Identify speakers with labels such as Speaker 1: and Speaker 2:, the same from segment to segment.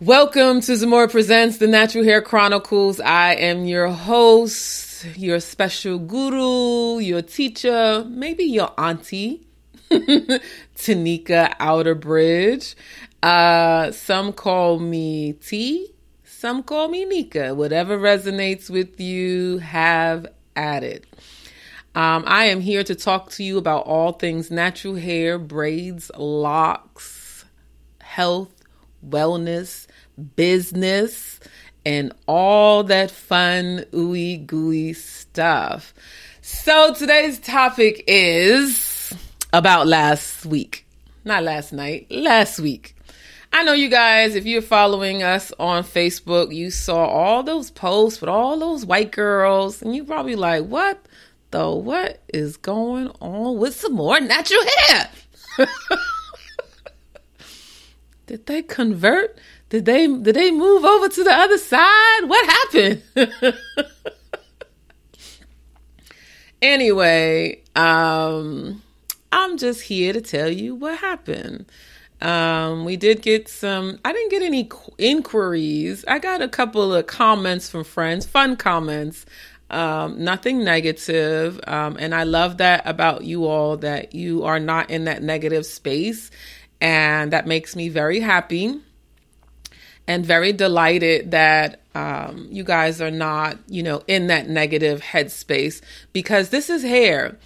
Speaker 1: Welcome to Zamora Presents The Natural Hair Chronicles. I am your host, your special guru, your teacher, maybe your auntie, Tanika Outerbridge. Uh, some call me T, some call me Nika. Whatever resonates with you, have at it. Um, I am here to talk to you about all things natural hair, braids, locks, health, wellness, business, and all that fun, ooey gooey stuff. So today's topic is about last week. Not last night, last week. I know you guys, if you're following us on Facebook, you saw all those posts with all those white girls, and you probably like, what? Though, what is going on with Zamora natural hair? did they convert? Did they did they move over to the other side? What happened? anyway, um I'm just here to tell you what happened. Um, we did get some, I didn't get any inquiries. I got a couple of comments from friends, fun comments um, nothing negative. Um, and I love that about you all that you are not in that negative space. And that makes me very happy and very delighted that um, you guys are not, you know, in that negative headspace because this is hair.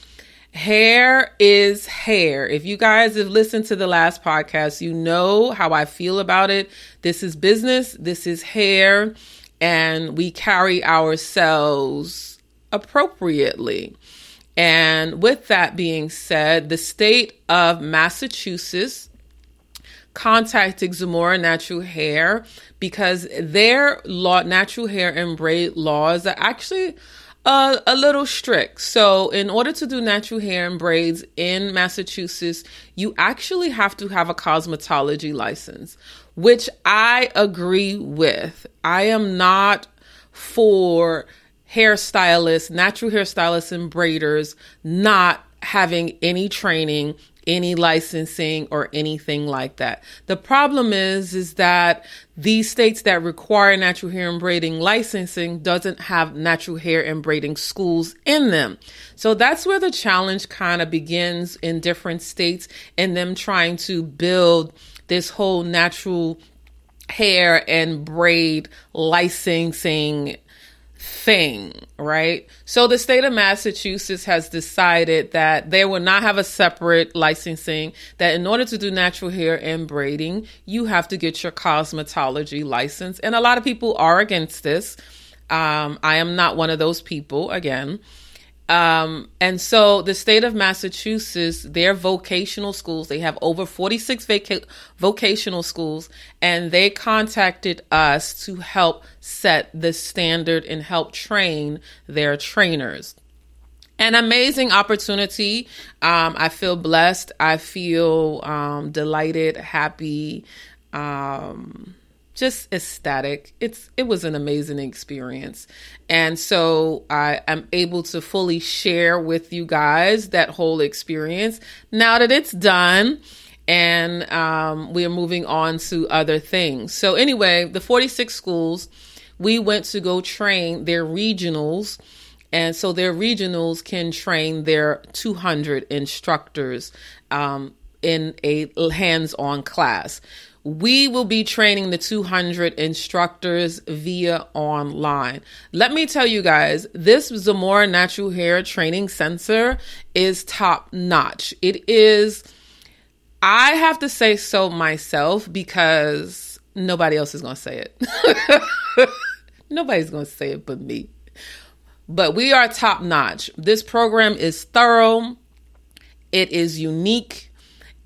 Speaker 1: Hair is hair. If you guys have listened to the last podcast, you know how I feel about it. This is business, this is hair and we carry ourselves appropriately. And with that being said, the state of Massachusetts contacted Zamora Natural Hair because their law, natural hair and braid laws are actually uh, a little strict. So, in order to do natural hair and braids in Massachusetts, you actually have to have a cosmetology license, which I agree with. I am not for hairstylists, natural hairstylists, and braiders not having any training any licensing or anything like that. The problem is is that these states that require natural hair and braiding licensing doesn't have natural hair and braiding schools in them. So that's where the challenge kind of begins in different states and them trying to build this whole natural hair and braid licensing thing, right? So the state of Massachusetts has decided that they will not have a separate licensing, that in order to do natural hair and braiding, you have to get your cosmetology license. And a lot of people are against this. Um, I am not one of those people, again. Um, and so the state of Massachusetts, their vocational schools, they have over 46 vaca- vocational schools, and they contacted us to help set the standard and help train their trainers. An amazing opportunity. Um, I feel blessed. I feel um, delighted, happy. Um, just ecstatic. It's it was an amazing experience. And so I am able to fully share with you guys that whole experience now that it's done and um, we are moving on to other things. So anyway, the 46 schools, we went to go train their regionals and so their regionals can train their 200 instructors um, in a hands-on class we will be training the 200 instructors via online. Let me tell you guys, this Zamora Natural Hair Training Center is top notch. It is, I have to say so myself because nobody else is going to say it. Nobody's going to say it but me. But we are top notch. This program is thorough, it is unique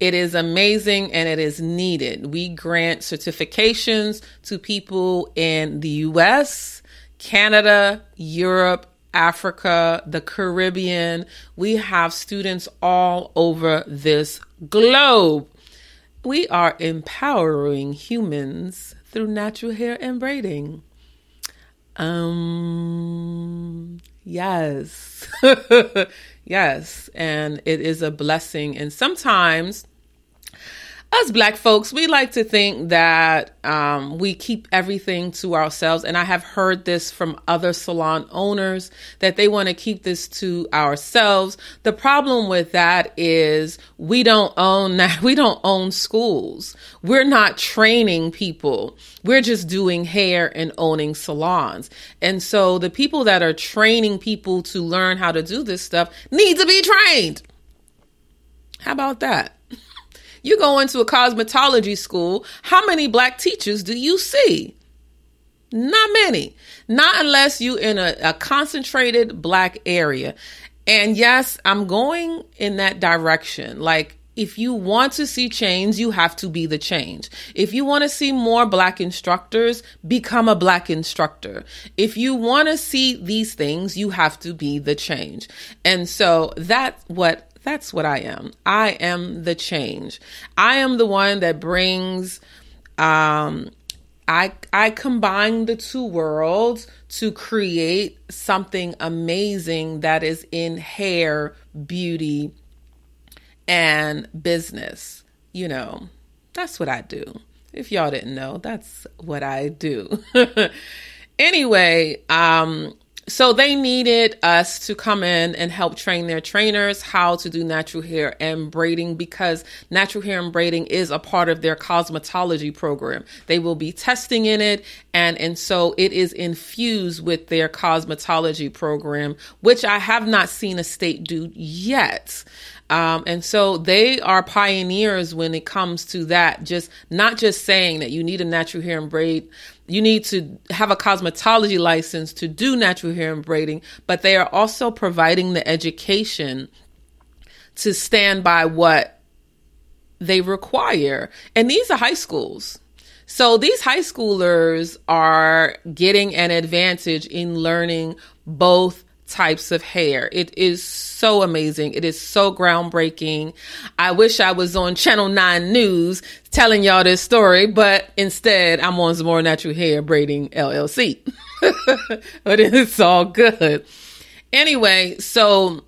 Speaker 1: It is amazing and it is needed. We grant certifications to people in the US, Canada, Europe, Africa, the Caribbean. We have students all over this globe. We are empowering humans through natural hair and braiding. Um, yes. yes. And it is a blessing. And sometimes us black folks, we like to think that um, we keep everything to ourselves. And I have heard this from other salon owners that they want to keep this to ourselves. The problem with that is we don't own that. We don't own schools. We're not training people. We're just doing hair and owning salons. And so the people that are training people to learn how to do this stuff need to be trained. How about that? You go into a cosmetology school, how many black teachers do you see? Not many. Not unless you in a, a concentrated black area. And yes, I'm going in that direction. Like if you want to see change, you have to be the change. If you want to see more black instructors, become a black instructor. If you want to see these things, you have to be the change. And so that's what that's what I am. I am the change. I am the one that brings um I I combine the two worlds to create something amazing that is in hair, beauty, and business. You know, that's what I do. If y'all didn't know, that's what I do. anyway, um so they needed us to come in and help train their trainers how to do natural hair and braiding because natural hair and braiding is a part of their cosmetology program. They will be testing in it and and so it is infused with their cosmetology program, which I have not seen a state do yet. Um, and so they are pioneers when it comes to that. Just not just saying that you need a natural hair and braid you need to have a cosmetology license to do natural hair and braiding, but they are also providing the education to stand by what they require. And these are high schools. So these high schoolers are getting an advantage in learning both types of hair. It is so amazing. It is so groundbreaking. I wish I was on Channel 9 News telling y'all this story, but instead I'm on more natural hair braiding LLC. but it's all good. Anyway, so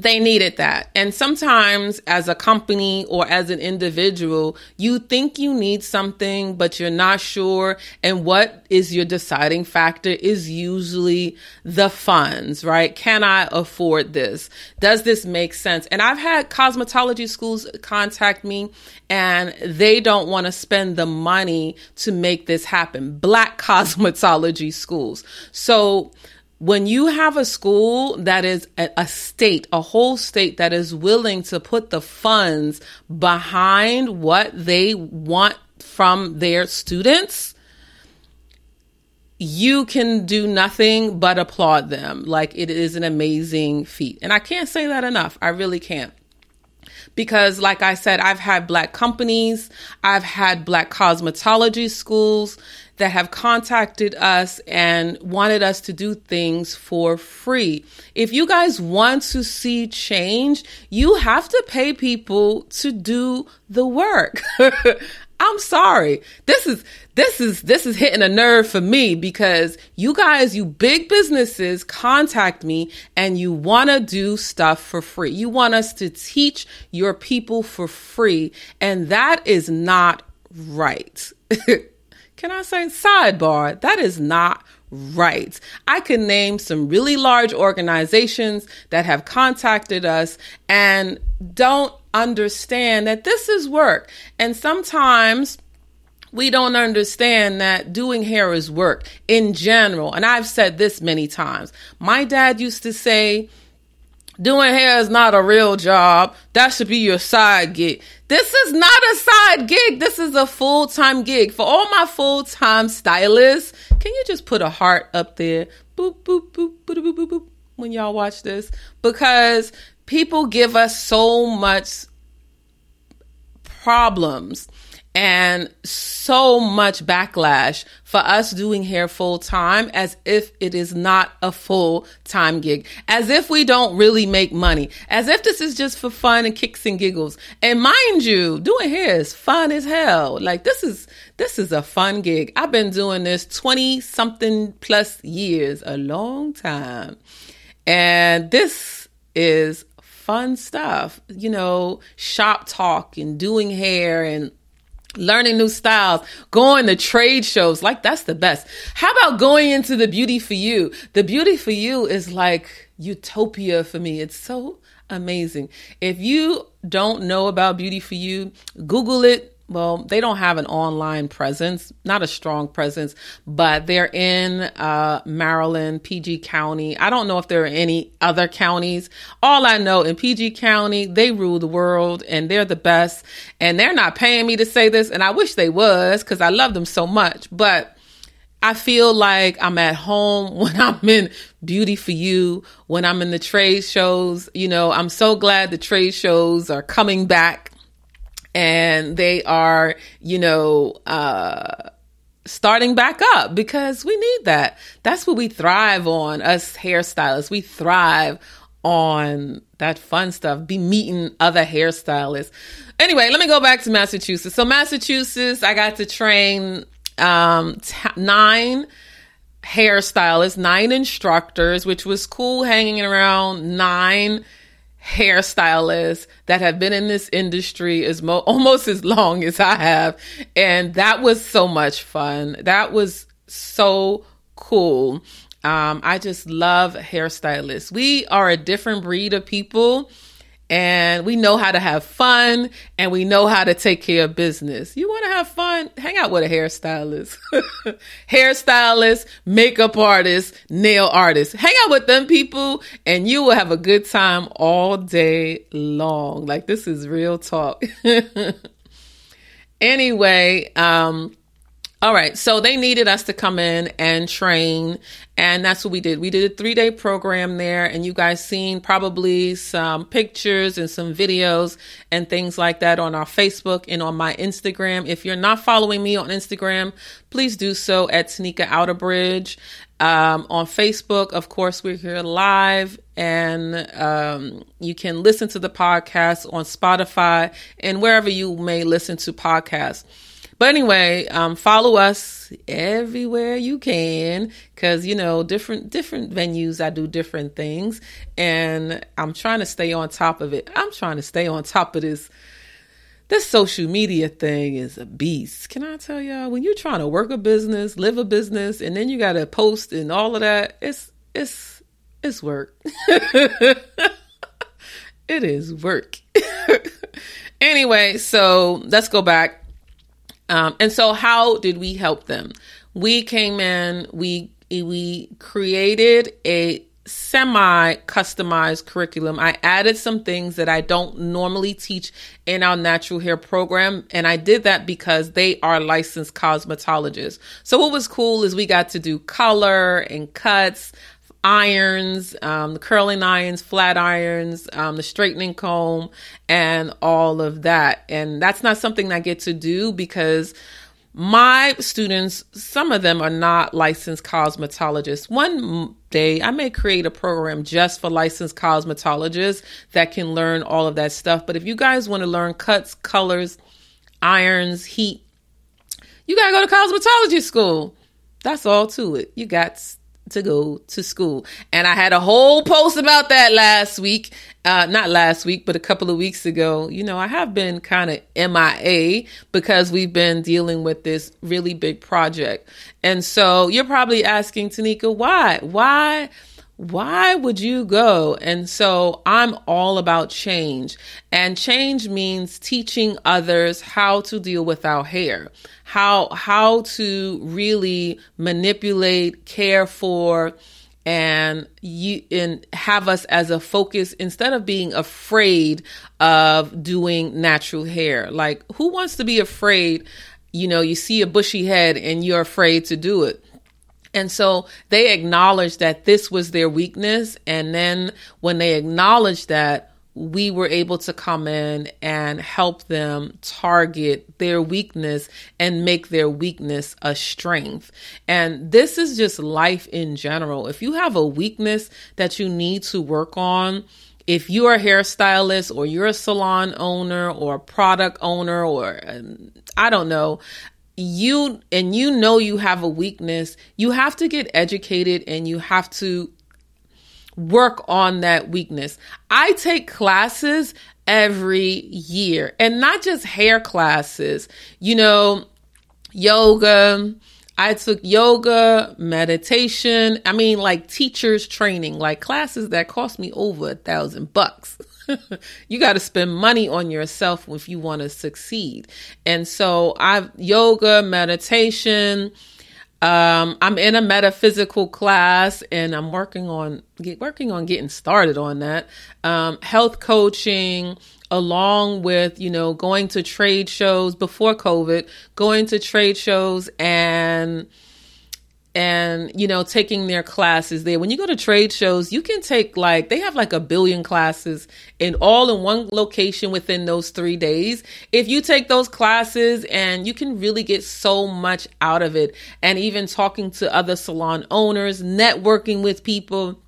Speaker 1: they needed that. And sometimes, as a company or as an individual, you think you need something, but you're not sure. And what is your deciding factor is usually the funds, right? Can I afford this? Does this make sense? And I've had cosmetology schools contact me and they don't want to spend the money to make this happen. Black cosmetology schools. So, when you have a school that is a, state, a whole state that is willing to put the funds behind what they want from their students, you can do nothing but applaud them. Like it is an amazing feat. And I can't say that enough. I really can't because like I said, I've had black companies, I've had black cosmetology schools that have contacted us and wanted us to do things for free. If you guys want to see change, you have to pay people to do the work. I'm sorry. This is this is this is hitting a nerve for me because you guys, you big businesses contact me and you want to do stuff for free. You want us to teach your people for free and that is not right. Can I say sidebar? That is not right. I can name some really large organizations that have contacted us and don't understand that this is work. And sometimes we don't understand that doing hair is work in general. And I've said this many times. My dad used to say, Doing hair is not a real job. That should be your side gig. This is not a side gig. This is a full time gig. For all my full time stylists, can you just put a heart up there? Boop, boop, boop, boop, boop, boop, boop, when y'all watch this? Because people give us so much problems and so much backlash for us doing hair full time as if it is not a full time gig, as if we don't really make money, as if this is just for fun and kicks and giggles. And mind you, doing hair is fun as hell. Like this is this is a fun gig. I've been doing this 20 something plus years, a long time. And this is fun stuff, you know, shop talk and doing hair and learning new styles, going to trade shows. Like that's the best. How about going into the beauty for you? The beauty for you is like utopia for me. It's so amazing. If you don't know about beauty for you, Google it, well, they don't have an online presence, not a strong presence, but they're in uh, Maryland, PG County. I don't know if there are any other counties. All I know in PG County, they rule the world and they're the best. And they're not paying me to say this, and I wish they was because I love them so much. But I feel like I'm at home when I'm in Beauty for You, when I'm in the trade shows. You know, I'm so glad the trade shows are coming back and they are, you know, uh, starting back up because we need that. That's what we thrive on, us hairstylists. We thrive on that fun stuff, be meeting other hairstylists. Anyway, let me go back to Massachusetts. So, Massachusetts, I got to train um, t- nine hairstylists, nine instructors, which was cool hanging around nine hairstylists that have been in this industry as mo- almost as long as I have. And that was so much fun. That was so cool. Um, I just love hairstylists. We are a different breed of people and we know how to have fun and we know how to take care of business. You want to have fun? Hang out with a hairstylist, hairstylist, makeup artist, nail artist. Hang out with them people and you will have a good time all day long. Like this is real talk. anyway, um, all right, so they needed us to come in and train, and that's what we did. We did a three day program there, and you guys seen probably some pictures and some videos and things like that on our Facebook and on my Instagram. If you're not following me on Instagram, please do so at Tanika Outerbridge. Um, on Facebook, of course, we're here live, and um, you can listen to the podcast on Spotify and wherever you may listen to podcasts. But anyway, um, follow us everywhere you can because you know different different venues I do different things, and I'm trying to stay on top of it. I'm trying to stay on top of this. This social media thing is a beast. Can I tell y'all? When you're trying to work a business, live a business, and then you got to post and all of that, it's it's it's work. it is work. anyway, so let's go back um, and so, how did we help them? We came in, we we created a semi customized curriculum. I added some things that I don't normally teach in our natural hair program. And I did that because they are licensed cosmetologists. So, what was cool is we got to do color and cuts, irons, um, the curling irons, flat irons, um, the straightening comb, and all of that. And that's not something I get to do because my students, some of them are not licensed cosmetologists. One day I may create a program just for licensed cosmetologists that can learn all of that stuff. But if you guys want to learn cuts, colors, irons, heat, you got to go to cosmetology school. That's all to it. You got to go to school. And I had a whole post about that last week. Uh, not last week, but a couple of weeks ago. You know, I have been kind of MIA because we've been dealing with this really big project. And so you're probably asking, Tanika, why? Why? why would you go? And so I'm all about change. And change means teaching others how to deal with our hair, how how to really manipulate, care for and you and have us as a focus instead of being afraid of doing natural hair. Like who wants to be afraid? You know, you see a bushy head and you're afraid to do it and so they acknowledged that this was their weakness. And then when they acknowledged that, we were able to come in and help them target their weakness and make their weakness a strength. And this is just life in general. If you have a weakness that you need to work on, if you're a hairstylist or you're a salon owner or a product owner or um, I don't know, you and you know you have a weakness, you have to get educated and you have to work on that weakness. I take classes every year and not just hair classes, you know, yoga. I took yoga, meditation. I mean, like teachers training, like classes that cost me over a thousand bucks. you got to spend money on yourself if you want to succeed. And so I've yoga, meditation, um, I'm in a metaphysical class and I'm working on get, working on getting started on that. Um, health coaching, along with you know going to trade shows before COVID, going to trade shows and and you know taking their classes there. When you go to trade shows you can take like they have like a billion classes in all in one location within those 3 days. If you take those classes and you can really get so much out of it and even talking to other salon owners networking with people.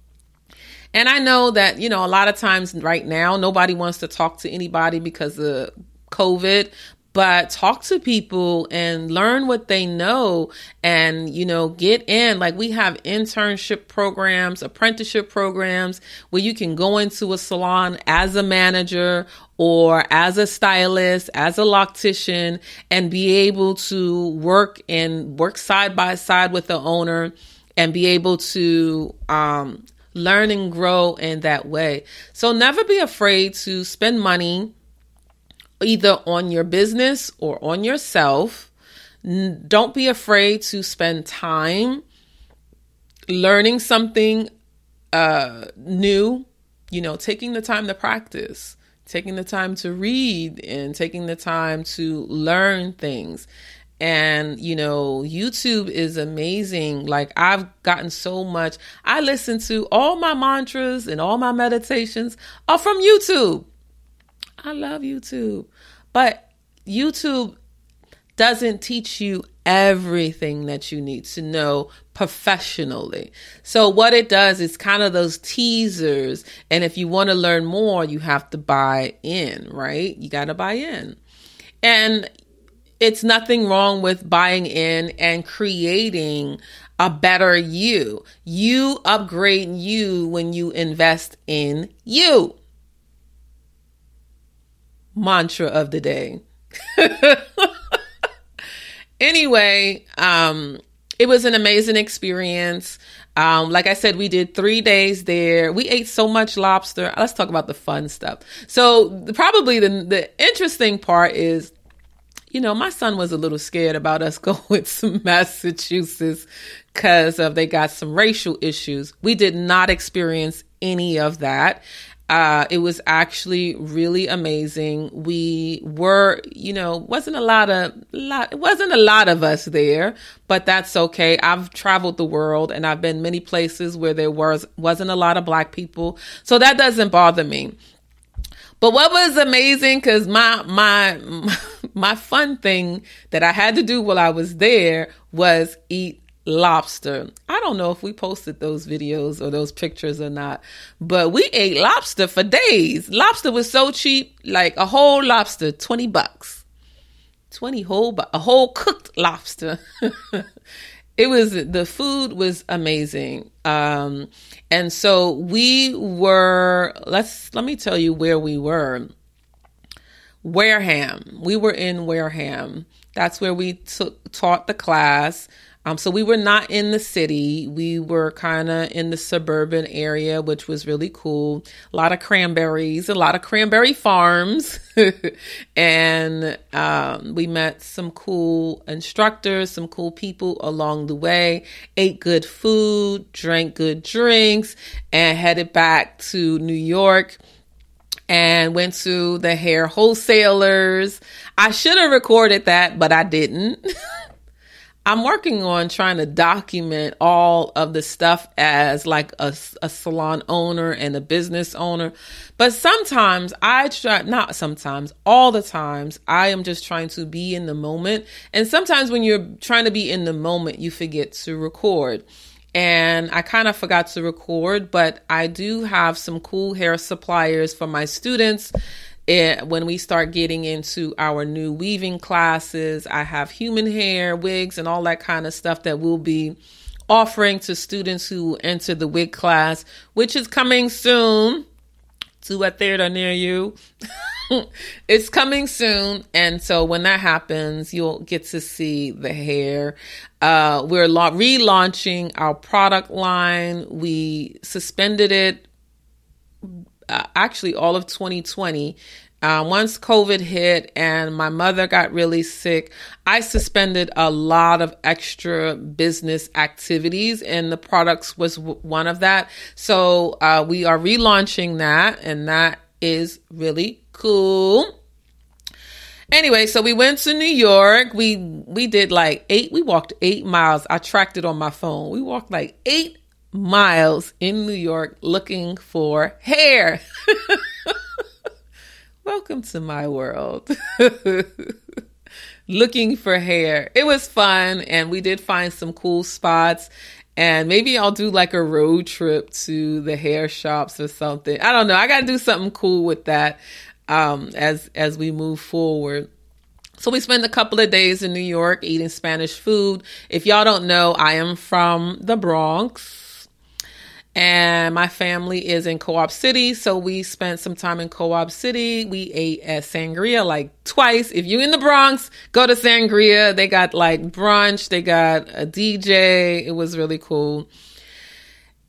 Speaker 1: And I know that, you know, a lot of times right now, nobody wants to talk to anybody because of COVID, but talk to people and learn what they know and you know get in. Like we have internship programs apprenticeship programs where you can go into a salon as a manager or as a stylist as a loctician and be able to work and work side by side with the owner and be able to um, learn and grow in that way. So never be afraid to spend money either on your business or on yourself. Don't be afraid to spend time learning something uh, new, you know, taking the time to practice, taking the time to read, and taking the time to learn things. And, you know, YouTube is amazing. Like, I've gotten so much. I listen to all my mantras and all my meditations are from YouTube. I love YouTube. But YouTube doesn't teach you everything that you need to know professionally. So what it does is kind of those teasers and if you want to learn more you have to buy in, right? You got to buy in. And it's nothing wrong with buying in and creating a better you. You upgrade you when you invest in you mantra of the day. anyway, um, it was an amazing experience. Um, like I said, we did three days there. We ate so much lobster. Let's talk about the fun stuff. So, probably the the interesting part is, you know, my son was a little scared about us going to Massachusetts because of they got some racial issues. We did not experience any of that. Uh, it was actually really amazing. We were, you know, wasn't a lot of lot. It wasn't a lot of us there, but that's okay. I've traveled the world and I've been many places where there was wasn't a lot of black people, so that doesn't bother me. But what was amazing because my my my fun thing that I had to do while I was there was eat lobster. I don't know if we posted those videos or those pictures or not, but we ate lobster for days. Lobster was so cheap, like a whole lobster, 20 bucks. 20 whole a whole cooked lobster. it was the food was amazing. Um and so we were let's let me tell you where we were. Wareham. We were in Wareham. That's where we took taught the class. Um, so we were not in the city. We were kind of in the suburban area, which was really cool. A lot of cranberries, a lot of cranberry farms. and um, we met some cool instructors, some cool people along the way, ate good food, drank good drinks, and headed back to New York and went to the hair wholesalers. I should have recorded that, but I didn't. I'm working on trying to document all of the stuff as like a, a salon owner and a business owner. But sometimes I try, not sometimes, all the times, I am just trying to be in the moment. And sometimes when you're trying to be in the moment, you forget to record. And I kind of forgot to record, but I do have some cool hair suppliers for my students it, when we start getting into our new weaving classes, I have human hair, wigs, and all that kind of stuff that we'll be offering to students who enter the wig class, which is coming soon to a theater near you. it's coming soon. And so when that happens, you'll get to see the hair. Uh, we're la- relaunching our product line. We suspended it uh, actually all of 2020. Uh, once COVID hit and my mother got really sick, I suspended a lot of extra business activities, and the products was w- one of that. So uh, we are relaunching that, and that is really cool. Anyway, so we went to New York. We we did like eight. We walked eight miles. I tracked it on my phone. We walked like eight miles in New York looking for hair. Welcome to my world. looking for hair. It was fun and we did find some cool spots. And maybe I'll do like a road trip to the hair shops or something. I don't know. I got to do something cool with that um, as as we move forward. So we spent a couple of days in New York eating Spanish food. If y'all don't know, I am from the Bronx and my family is in Co-op City, so we spent some time in Co-op City. We ate at Sangria like twice. If you're in the Bronx, go to Sangria. They got like brunch, they got a DJ. It was really cool.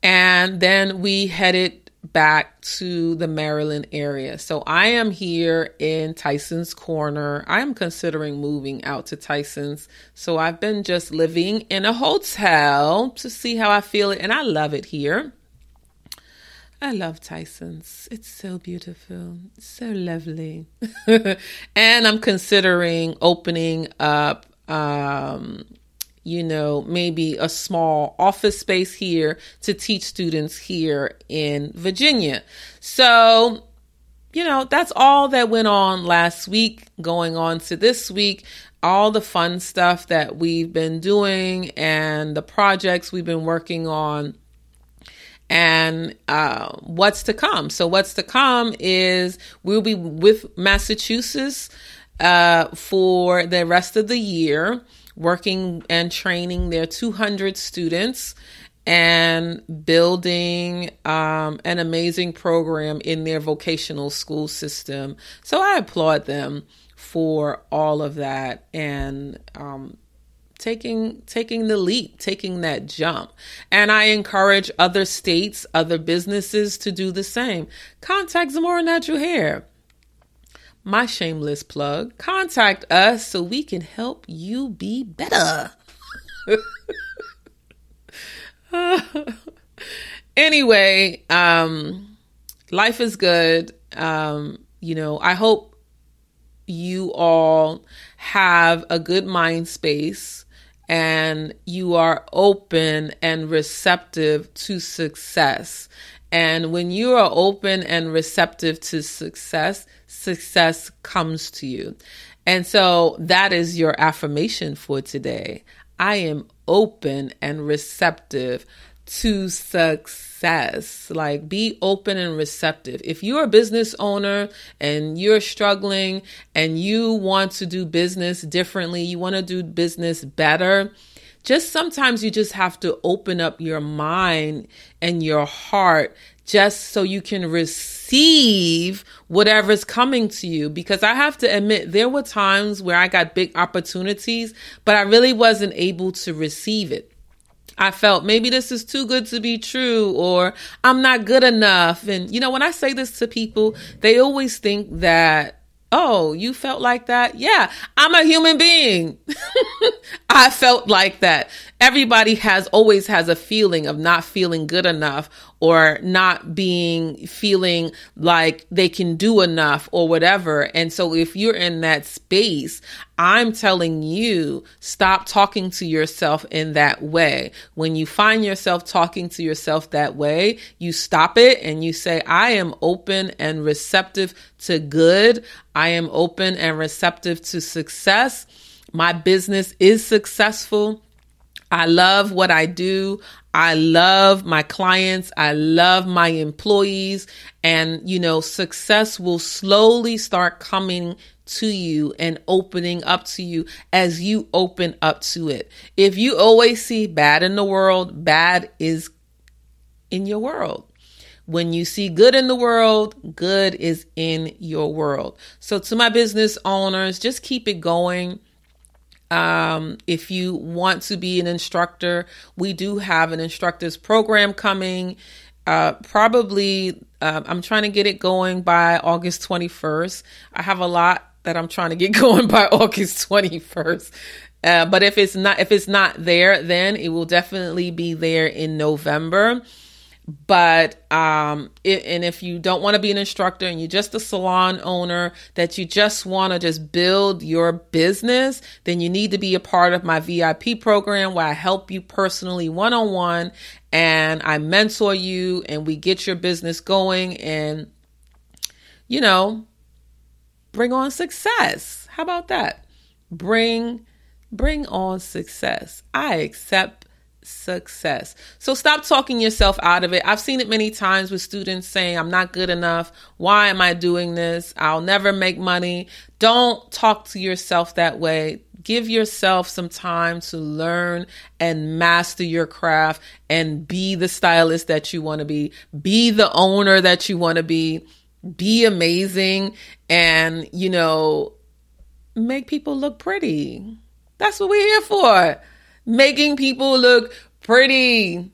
Speaker 1: And then we headed back to the Maryland area. So I am here in Tyson's Corner. I'm considering moving out to Tyson's. So I've been just living in a hotel to see how I feel it and I love it here. I love Tyson's. It's so beautiful, so lovely. and I'm considering opening up um you know, maybe a small office space here to teach students here in Virginia. So, you know, that's all that went on last week, going on to this week. All the fun stuff that we've been doing and the projects we've been working on and uh, what's to come. So, what's to come is we'll be with Massachusetts uh, for the rest of the year, working and training their 200 students and building um, an amazing program in their vocational school system. So, I applaud them for all of that and um, taking taking the leap, taking that jump. And I encourage other states, other businesses to do the same. Contact Zamora Natural Hair. My shameless plug. Contact us so we can help you be better. anyway, um life is good. Um you know, I hope you all have a good mind space and you are open and receptive to success. And when you are open and receptive to success, success comes to you. And so that is your affirmation for today. I am open and receptive to success. Like be open and receptive. If you're a business owner and you're struggling and you want to do business differently, you want to do business better, just sometimes you just have to open up your mind and your heart just so you can receive whatever's coming to you. Because I have to admit, there were times where I got big opportunities, but I really wasn't able to receive it. I felt maybe this is too good to be true or I'm not good enough. And, you know, when I say this to people, they always think that, oh, you felt like that? Yeah, I'm a human being. I felt like that. Everybody has always has a feeling of not feeling good enough or not being feeling like they can do enough or whatever. And so if you're in that space, I'm telling you, stop talking to yourself in that way. When you find yourself talking to yourself that way, you stop it and you say, I am open and receptive to good. I am open and receptive to success. My business is successful. I love what I do. I love my clients. I love my employees. And, you know, success will slowly start coming to you and opening up to you as you open up to it. If you always see bad in the world, bad is in your world. When you see good in the world, good is in your world. So, to my business owners, just keep it going. Um, if you want to be an instructor, we do have an instructors program coming. Uh, probably, uh, I'm trying to get it going by August 21st. I have a lot that I'm trying to get going by August 21st. Uh, but if it's not if it's not there, then it will definitely be there in November. But um, it, and if you don't want to be an instructor and you're just a salon owner that you just want to just build your business, then you need to be a part of my VIP program where I help you personally one on one and I mentor you and we get your business going and you know bring on success. How about that? Bring bring on success. I accept success. So stop talking yourself out of it. I've seen it many times with students saying, I'm not good enough. Why am I doing this? I'll never make money. Don't talk to yourself that way. Give yourself some time to learn and master your craft and be the stylist that you want to be. Be the owner that you want to be be amazing and, you know, make people look pretty. That's what we're here for. Making people look pretty.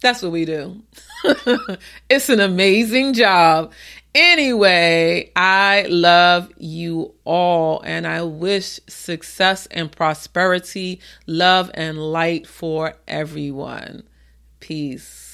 Speaker 1: That's what we do. it's an amazing job. Anyway, I love you all and I wish success and prosperity, love and light for everyone. Peace.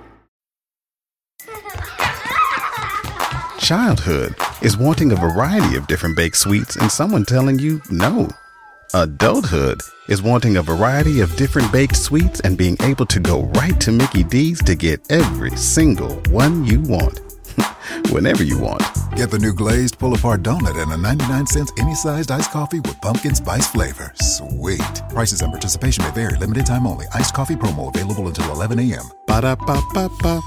Speaker 2: Childhood is wanting a variety of different baked sweets and someone telling you no. Adulthood is wanting a variety of different baked sweets and being able to go right to Mickey D's to get every single one you want. Whenever you want.
Speaker 3: Get the new glazed pull apart donut and a 99 cents any sized iced coffee with pumpkin spice flavor. Sweet. Prices and participation may vary. Limited time only. Iced coffee promo available until 11 a.m.
Speaker 2: Ba da ba ba ba.